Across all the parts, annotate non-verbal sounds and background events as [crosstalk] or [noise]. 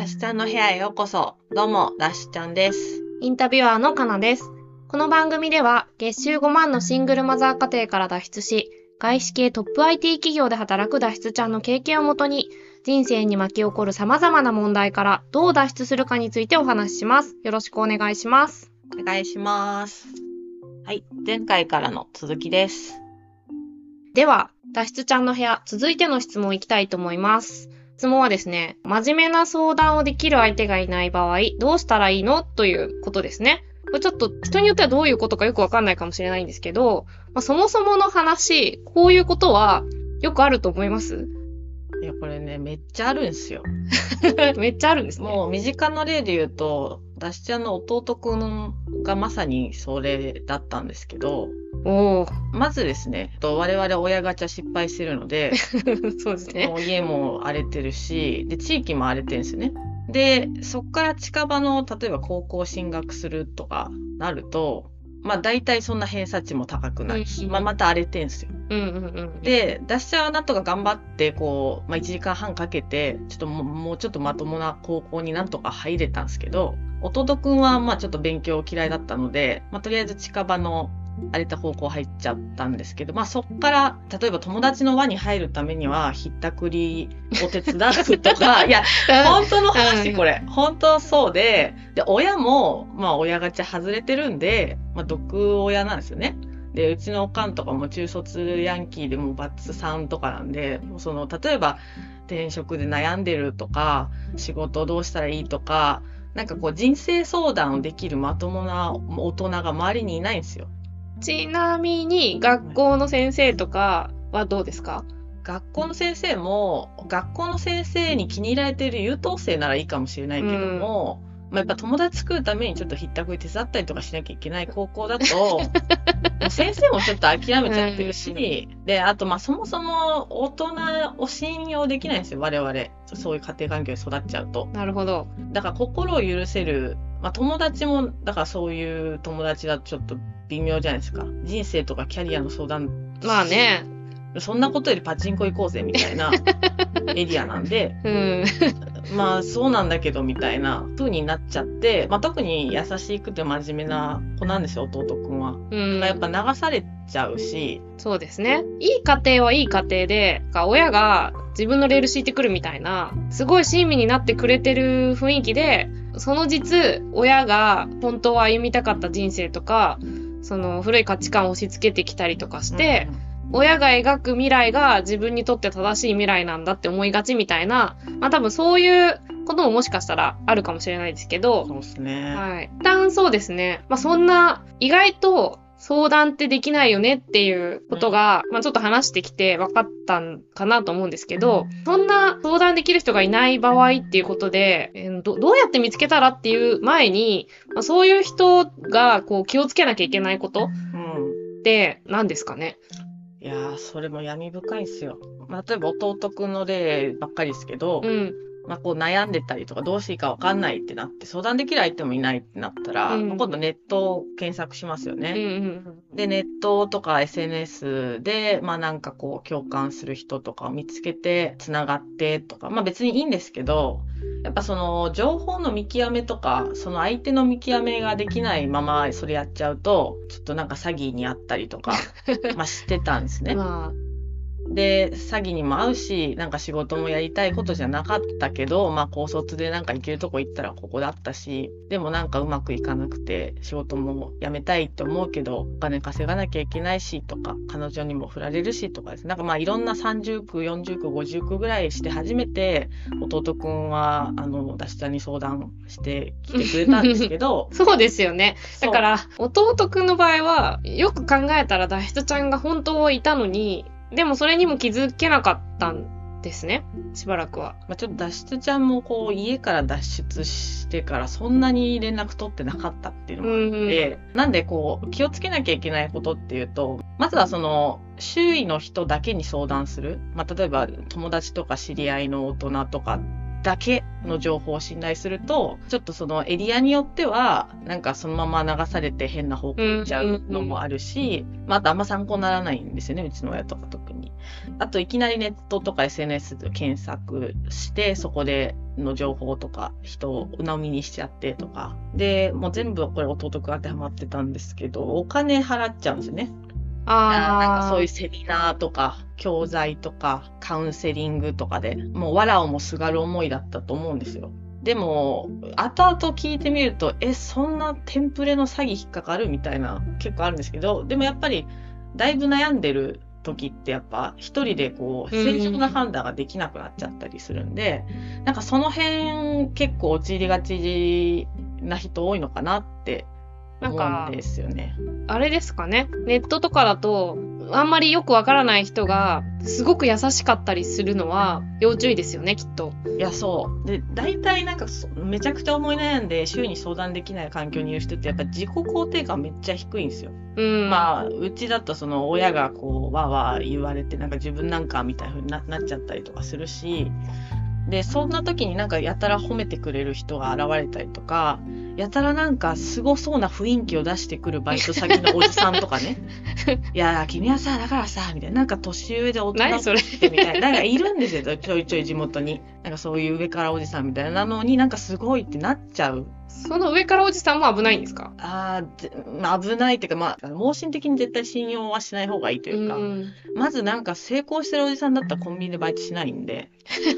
ダシちゃんの部屋へようこそ。どうも、ダシちゃんです。インタビュアーのかなです。この番組では、月収5万のシングルマザー家庭から脱出し、外資系トップ IT 企業で働く脱出ちゃんの経験をもとに、人生に巻き起こる様々な問題からどう脱出するかについてお話しします。よろしくお願いします。お願いします。はい、前回からの続きです。では、脱出ちゃんの部屋、続いての質問いきたいと思います。質問はですね、真面目な相談をできる相手がいない場合、どうしたらいいの？ということですね。これちょっと人によってはどういうことかよくわかんないかもしれないんですけど、まあ、そもそもの話、こういうことはよくあると思います？いや、これね、めっちゃあるんですよ。[laughs] めっちゃあるんですね。もう身近な例で言うと、ダシちゃんの弟くんがまさにそれだったんですけど、おー、まずですね、と我々親ガチャ失敗してるので、[laughs] そうですね。もう家も荒れてるし、で、地域も荒れてるんですよね。で、そっから近場の、例えば高校進学するとかなると、まあ大体そんな偏差値も高くないし、うんまあまた荒れてんすよ。うんうんうん。で、ダッシャーはなんとか頑張って、こう、まあ1時間半かけて、ちょっともうもうちょっとまともな高校になんとか入れたんですけど、弟くんはまあちょっと勉強嫌いだったので、まあとりあえず近場の荒れた高校入っちゃったんですけど、まあそっから、例えば友達の輪に入るためには、ひったくりを手伝うとか、[laughs] いや、本当の話これ。本当そうで、で、親も、まあ親ガチャ外れてるんで、まあ毒親なんですよね。で、うちのおかんとかも中卒ヤンキーでもバツ3とかなんで、その、例えば転職で悩んでるとか、仕事どうしたらいいとか、なんかこう人生相談をできるまともな大人が周りにいないんですよ。ちなみに、学校の先生とかはどうですか？学校の先生も、学校の先生に気に入られている優等生ならいいかもしれないけども、まあ、やっぱ友達作るためにちょっとひったくり手伝ったりとかしなきゃいけない [laughs] 高校だと、先生もちょっと諦めちゃってるし、で、あとまあそもそも大人を信用できないんですよ、我々。そういう家庭環境に育っちゃうと。なるほど。だから心を許せる、まあ友達も、だからそういう友達だとちょっと微妙じゃないですか。人生とかキャリアの相談まあね。そんなことよりパチンコ行こうぜみたいな [laughs] エリアなんで、うん。まあそうなんだけどみたいな風になっちゃって、まあ特に優しくて真面目な子なんですよ、弟くんは。うん。やっぱ流されちゃうし、そうですね。いい家庭はいい家庭で、が親が自分のレール敷いてくるみたいな、すごい親身になってくれてる雰囲気で、その実、親が本当は歩みたかった人生とか、その古い価値観を押し付けてきたりとかして、親が描く未来が自分にとって正しい未来なんだって思いがちみたいな、まあ多分そういうことももしかしたらあるかもしれないですけうんど、そうですね。はい。一旦そうですね。まあそんな、意外と相談ってできないよねっていうことが、まあちょっと話してきて分かったんかなと思うんですけど、そんな相談できる人がいない場合っていうことで、えーどどうやって見つけたらっていう前に、まあ、そういう人がこう気をつけなきゃいけないことうん。って何ですかね？いやー、それも闇深いっすよ。まあ、例えば弟くんの例ばっかりですけど、うん。まあ、こう悩んでたりとかどうしていいかわかんないってなって相談できる相手もいないってなったら、うんまあ今度ネットを検索しますよね。うんうんで、ネットとか SNS で、まあなんかこう共感する人とかを見つけて、つながってとか、まあ別にいいんですけど、やっぱその情報の見極めとか、その相手の見極めができないままそれやっちゃうと、ちょっとなんか詐欺にあったりとか、[laughs] まあしてたんですうん。ね。まで、詐欺にも合うし、なんか仕事もやりたいことじゃなかったけど、まあ高卒でなんか行けるとこ行ったらここだったし、でもなんかうまくいかなくて、仕事も辞めたいって思うけど、お金稼がなきゃいけないしとか、彼女にも振られるしとかですね。なんかまあいろんな30区、40区、50区ぐらいして初めて、弟くんは、あの、出したに相談してきてくれたんですけどあ、[laughs] そうですよね。だから、弟くんの場合は、よく考えたら脱出ちゃんが本当はいたのに、でもそれにも気づけなかったんですね。しばらくは。まあ、ちょっと脱出ちゃんもこう家から脱出してからそんなに連絡取ってなかったっていうのもあうんって、なんでこう気をつけなきゃいけないことっていうと、まずはその周囲の人だけに相談する。まあ、例えば友達とか知り合いの大人とかだけの情報を信頼すると、ちょっとそのエリアによっては、なんかそのまま流されて変な方向行っちゃうのもあるし、まあ、あとあんま参考にならないんですよね、うちの親とか特に。あといきなりネットとか SNS で検索して、そこでの情報とか人を鵜呑みにしちゃってとか。で、もう全部これ弟く当てはまってたんですけど、お金払っちゃうんですよね。あなんかそういうセミナーとか、教材とか、カウンセリングとかで、もうわらをもすがる思いだったと思うんですよ。でも、後々聞いてみると、え、そんなテンプレの詐欺引っかかるみたいな結構あるんですけど、でもやっぱり、だいぶ悩んでる時ってやっぱ一人でこう正常な判断ができなくなっちゃったりするんで、うん、なんかその辺結構陥りがちな人多いのかなってなんか、ですよね。あれですかね。ネットとかだと、あんまりよくわからない人が、すごく優しかったりするのは、要注意ですよね、きっと。いや、そう。で、大体なんか、めちゃくちゃ思い悩んで、周囲に相談できない環境にいる人って、やっぱ自己肯定感めっちゃ低いんですよ。うん。まあ、うちだと、その、親がこう、わわ言われて、なんか自分なんかみたいな風にななっちゃったりとかするし、で、そんな時になんかやたら褒めてくれる人が現れたりとか、やたらなんかすごそうな雰囲気を出してくるバイト先のおじさんとかね。[laughs] いや、君はさ、だからさ、みたいな、なんか年上で大人ってみたいな、なんかいるんですよ、ちょいちょい地元に。なんかそういう上からおじさんみたいなのになんかすごいってなっちゃう。その上からおじさんも危ないんですか？ああ、危ないっていうか、まあ、盲信的に絶対信用はしない方がいいというか、うまずなんか成功してるおじさんだったらコンビニでバイトしないんで、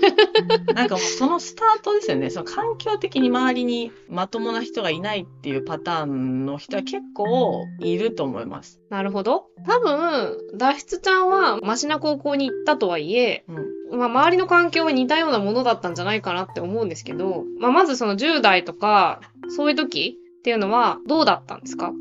[laughs] なんかもうそのスタートですよね。その環境的に周りにまともな人がいないっていうパターンの人は結構いると思います。なるほど。多分、脱出ちゃんはマシな高校に行ったとはいえ、うん、まあ周りの環境は似たようなものだったんじゃないかなって思うんですけど、まあまずその10代とか、そういう時っていうのはどうだったんですか？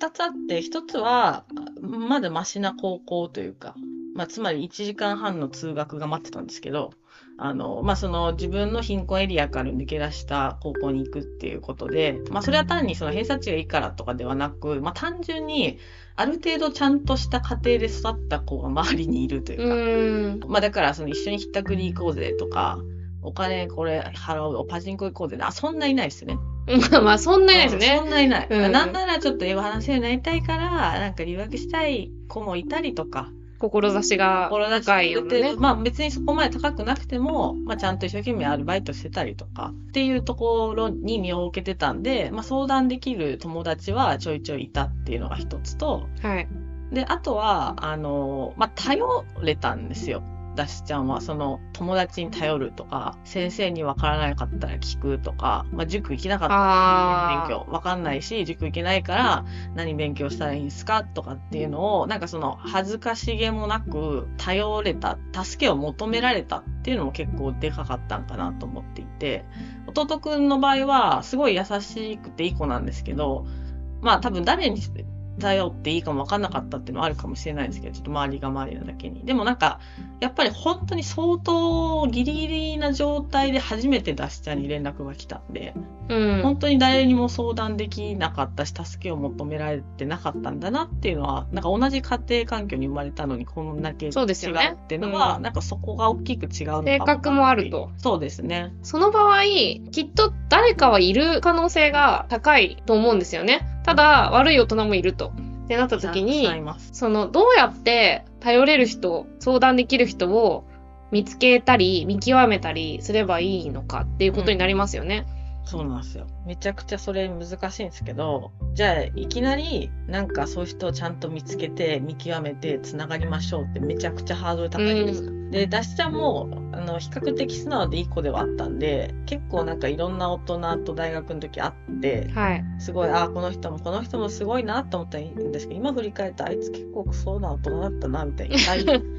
二つあって、一つは、まだマシな高校というか、まあ、つまり1時間半の通学が待ってたんですけど、あの、まあ、その自分の貧困エリアから抜け出した高校に行くっていうことで、まあ、それは単にその偏差値がいいからとかではなく、まあ、単純に、ある程度ちゃんとした家庭で育った子が周りにいるというか、うまあ、だからその一緒にひったくり行こうぜとか、お金これ払う、パチンコ行こうぜ。あ、そんないないですね。[laughs] まあ、そんないないですね。そんないない。うん、なんならちょっと英語話せるようになりたいから、なんか留学したい子もいたりとか。志が高いよね。まあ別にそこまで高くなくても、まあちゃんと一生懸命アルバイトしてたりとかっていうところに身を置けてたんで、まあ相談できる友達はちょいちょいいたっていうのが一つと、はい。で、あとは、あの、まあ頼れたんですよ。だしちゃんはその友達に頼るとか先生に分からなかったら聞くとか、まあ、塾行けなかったら勉強。分かんないし塾行けないから何勉強したらいいんですかとかっていうのをなんかその恥ずかしげもなく頼れた助けを求められたっていうのも結構でかかったんかなと思っていて弟くんの場合はすごい優しくていい子なんですけどまあ多分誰に頼っていいかも分かんなかったっていうのはあるかもしれないですけど、ちょっと周りが周りなだけに。でもなんか、やっぱり本当に相当ギリギリな状態で初めて出しちゃんに連絡が来たんで、うん、本当に誰にも相談できなかったし、助けを求められてなかったんだなっていうのは、なんか同じ家庭環境に生まれたのにこんだけ違うっていうのは、ねうん、なんかそこが大きく違うのかも性格もあると。そうですね。その場合、きっと誰かはいる可能性が高いと思うんですよね。ただ、悪い大人もいると。ってなった時に、その、どうやって頼れる人、相談できる人を見つけたり、見極めたりすればいいのかっていうことになりますよね。うんそうなんですよ。めちゃくちゃそれ難しいんですけど、じゃあいきなりなんかそういう人をちゃんと見つけて見極めてつながりましょうってめちゃくちゃハードル高いんですよ。うん、で、ダシちゃんもあの比較的素直でいい子ではあったんで、結構なんかいろんな大人と大学の時会って、はい、すごい、ああ、この人もこの人もすごいなと思ったんですけど、今振り返ったあいつ結構そうな大人だったなみたいな。[laughs]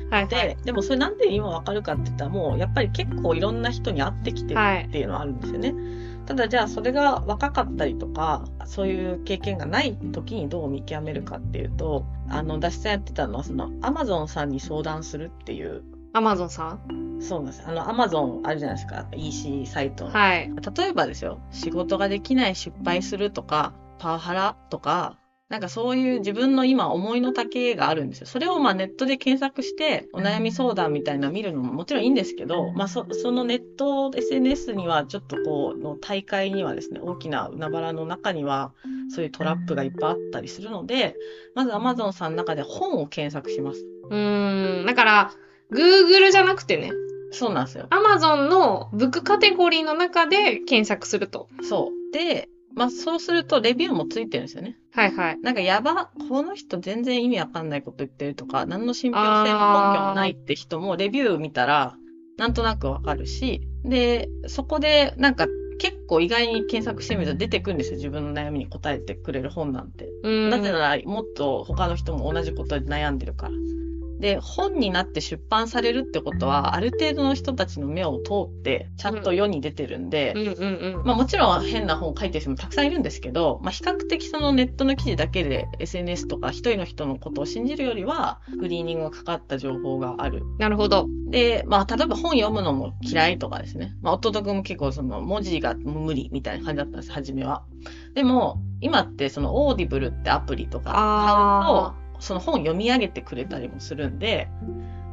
はい、で、はい、でもそれなんで今わかるかって言ったらもうやっぱり結構いろんな人に会ってきてるっていうのはあるんですよね。はいただじゃあそれが若かったりとか、そういう経験がない時にどう見極めるかっていうと、あの、脱出やってたのは、その、アマゾンさんに相談するっていう。アマゾンさん？そうなんです。あの、アマゾンあるじゃないですか。EC サイト。はい。例えばですよ、仕事ができない失敗するとか、パワハラとか、なんかそういう自分の今思いの丈があるんですよ。それをまあネットで検索してお悩み相談みたいなの見るのももちろんいいんですけど、まあそそのネット SNS にはちょっとこうの大会にはですね、大きな海原の中にはそういうトラップがいっぱいあったりするので、まず Amazon さんの中で本を検索します。うーん。だから、Google じゃなくてね、そうなんですよ。Amazon のブックカテゴリーの中で検索すると。そう。で、まあそうするとレビューもついてるんですよね。はいはい。なんかやば、この人全然意味わかんないこと言ってるとか、何の信憑性も根拠もないって人もレビュー見たら、なんとなくわかるし、で、そこでなんか結構意外に検索してみると出てくるんですよ。自分の悩みに答えてくれる本なんて。ん。なぜならもっと他の人も同じことで悩んでるから。で、本になって出版されるってことは、ある程度の人たちの目を通って、ちゃんと世に出てるんで。まあもちろん変な本を書いてる人もたくさんいるんですけど、まあ比較的そのネットの記事だけで SNS とか一人の人のことを信じるよりは、スクリーニングがかかった情報がある。なるほど。で、まあ例えば本読むのも嫌いとかですね。まあ弟君も結構その文字が無理みたいな感じだったんです、初めは。でも、今ってその Audible ってアプリとか買うあと、その本読み上げてくれたりもするんで、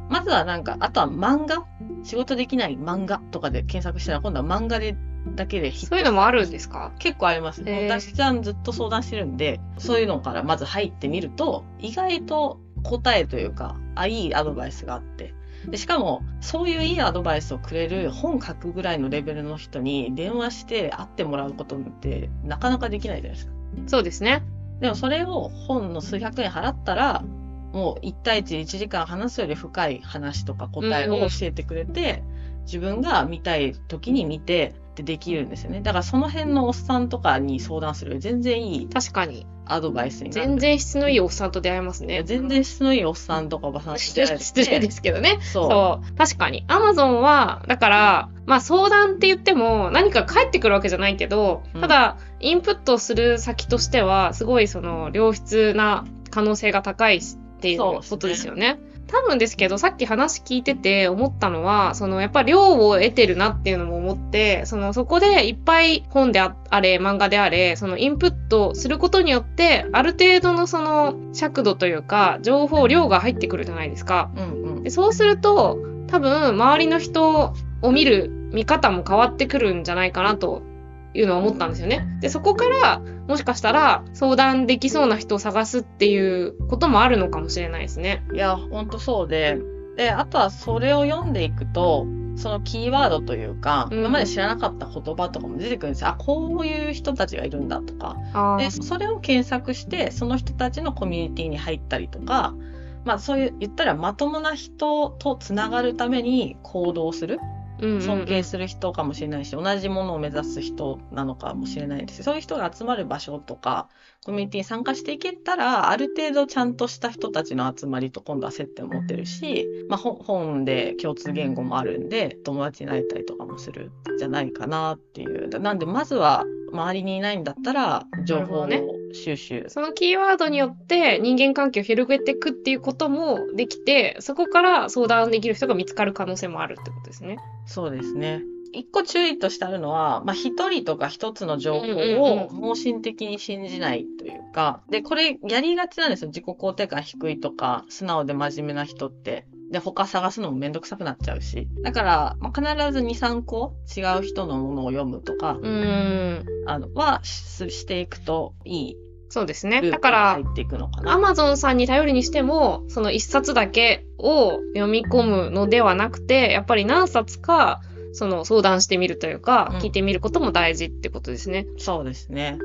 まずはなんか、あとは漫画仕事できない漫画とかで検索したら今度は漫画でだけでそういうのもあるんですか？結構あります。へー私ちゃんずっと相談してるんで、そういうのからまず入ってみると、意外と答えというか、あ、いいアドバイスがあって。でしかも、そういういいアドバイスをくれる本書くぐらいのレベルの人に電話して会ってもらうことってなかなかできないじゃないですか。そうですね。でもそれを本の数百円払ったら、もう1対1で1時間話すより深い話とか答えを教えてくれて、自分が見たい時に見てってできるんですよね。だからその辺のおっさんとかに相談するより全然いい確かに。アドバイスになる。全然質のいいおっさんと出会えますね。全然質のいいおっさんとかおばさんと出会えて [laughs] 失礼ですけどね。そう。確かに。アマゾンは、だから、まあ相談って言っても何か返ってくるわけじゃないけど、うんただ、インプットする先としては、すごいその良質な可能性が高いっていうことですよね。多分ですけど、さっき話聞いてて思ったのは、そのやっぱ量を得てるなっていうのも思って、そのそこでいっぱい本でああれ、漫画であれ、そのインプットすることによって、ある程度のその尺度というか、情報量が入ってくるじゃないですか。うんうん。でそうすると多分周りの人を見る見方も変わってくるんじゃないかなというのは思ったんですよね。でそこからもしかしたら相談できそうな人を探すっていうこともあるのかもしれないですね。いや、ほんとそうで。で、あとはそれを読んでいくと、そのキーワードというか、うん今まで知らなかった言葉とかも出てくるんですよ。あ、こういう人たちがいるんだとか。あで、それを検索して、その人たちのコミュニティに入ったりとか、まあそういう、言ったらまともな人とつながるために行動する。尊敬する人かもしれないし、同じものを目指す人なのかもしれないですそういう人が集まる場所とか、コミュニティに参加していけたら、ある程度ちゃんとした人たちの集まりと今度は接点を持ってるし、まあ本本で共通言語もあるんで、友達になれたりとかもするんじゃないかなっていう。なんでまずは周りにいないんだったら、情報をなる収集。そのキーワードによって人間関係を広げていくっていうこともできて、そこから相談できる人が見つかる可能性もあるってことですね。そうですね。一個注意としてあるのは、まあ、一人とか一つの情報を盲信的に信じないというか、で、これやりがちなんですよ。自己肯定感低いとか、素直で真面目な人って。で、他探すのもめんどくさくなっちゃうし。だから、まあ、必ず2、3個違う人のものを読むとか、うーん。あの、はししていくといいそうですね。だから入、っていくのかな。アマゾンさんに頼りにしても、その一冊だけを読み込むのではなくて、やっぱり何冊か、その相談してみるというか、うん聞いてみることも大事ってことですね。そうですね。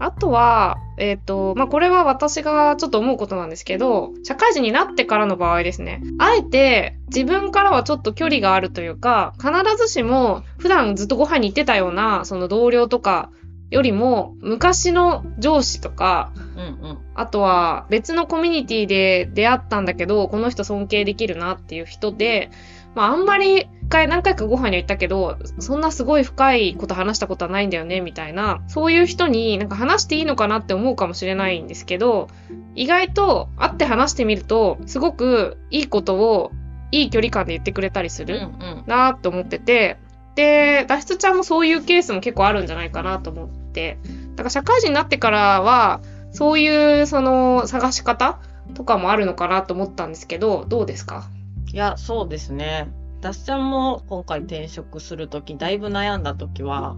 あとは、えっ、と、まあ、これは私がちょっと思うことなんですけど、社会人になってからの場合ですね。あえて自分からはちょっと距離があるというか、必ずしも普段ずっとご飯に行ってたような、その同僚とかよりも、昔の上司とか、うんうん。あとは別のコミュニティで出会ったんだけど、この人尊敬できるなっていう人で、まああんまり一回何回かご飯には行ったけど、そんなすごい深いこと話したことはないんだよね、みたいな、そういう人になんか話していいのかなって思うかもしれないんですけど、意外と会って話してみると、すごくいいことをいい距離感で言ってくれたりするん。なって思ってて、で、脱出ちゃんもそういうケースも結構あるんじゃないかなと思って、だから社会人になってからは、そういうその探し方とかもあるのかなと思ったんですけど、どうですか？いや、そうですね。私ちゃんも今回転職するとき、だいぶ悩んだときは、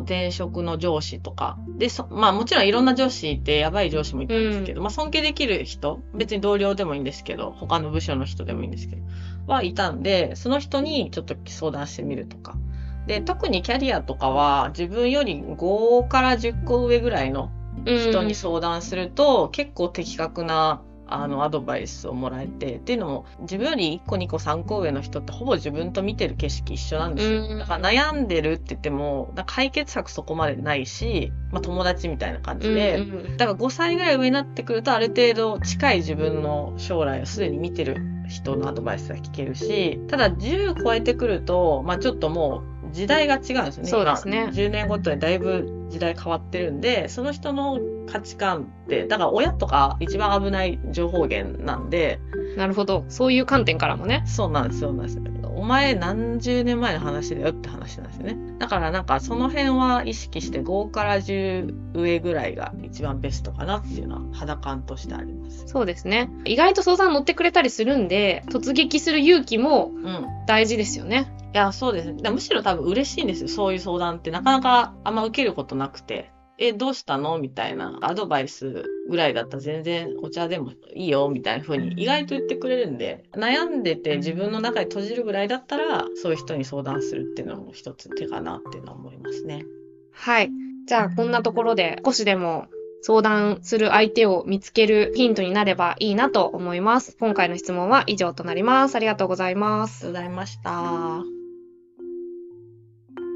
転職の上司とか、で、そまあもちろんいろんな上司いて、やばい上司もいたんですけど、まあ尊敬できる人、別に同僚でもいいんですけど、他の部署の人でもいいんですけど、はいたんで、その人にちょっと相談してみるとか。で、特にキャリアとかは、自分より5から10個上ぐらいの人に相談すると、結構的確なあのアドバイスをもらえてっていうのも自分より1個2個3個上の人ってほぼ自分と見てる景色一緒なんですよ、だから悩んでるって言っても解決策そこまでないし、まあ、友達みたいな感じで、だから5歳ぐらい上になってくるとある程度近い自分の将来をすでに見てる人のアドバイスが聞けるしただ10超えてくると、まあ、ちょっともう時代が違うんですよね。そうですね。10年ごとにだいぶ時代変わってるんで、その人の価値観って、だから親とか一番危ない情報源なんで。なるほど。そういう観点からもね。そうなんです、そうなんです。お前何十年前の話だよって話なんですよね。だからなんかその辺は意識して5から10上ぐらいが一番ベストかなっていうのは肌感としてあります。そうですね。意外と相談乗ってくれたりするんで、突撃する勇気も大事ですよね。うんいや、そうですね。むしろ多分嬉しいんですよ。そういう相談ってなかなかあんま受けることなくて。え、どうしたの？みたいなアドバイスぐらいだったら全然お茶でもいいよみたいな風に意外と言ってくれるんで、悩んでて自分の中で閉じるぐらいだったら、そういう人に相談するっていうのも一つ手かなっていうのは思いますね。はい。じゃあこんなところで少しでも相談する相手を見つけるヒントになればいいなと思います。今回の質問は以上となります。ありがとうございます。ありがとうございました。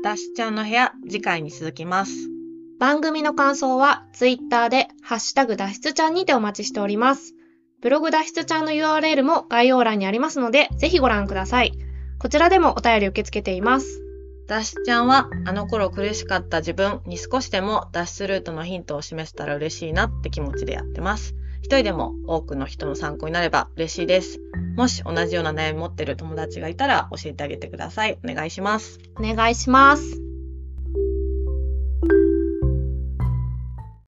ダシちゃんの部屋、次回に続きます。番組の感想は、ツイッターで、ハッシュタグ脱出ちゃんにてお待ちしております。ブログ脱出ちゃんの URL も概要欄にありますので、ぜひご覧ください。こちらでもお便り受け付けています。脱出ちゃんは、あの頃苦しかった自分に少しでも脱出ルートのヒントを示せたら嬉しいなって気持ちでやってます。一人でも多くの人の参考になれば嬉しいです。もし同じような悩み持ってる友達がいたら教えてあげてください。お願いします。お願いします。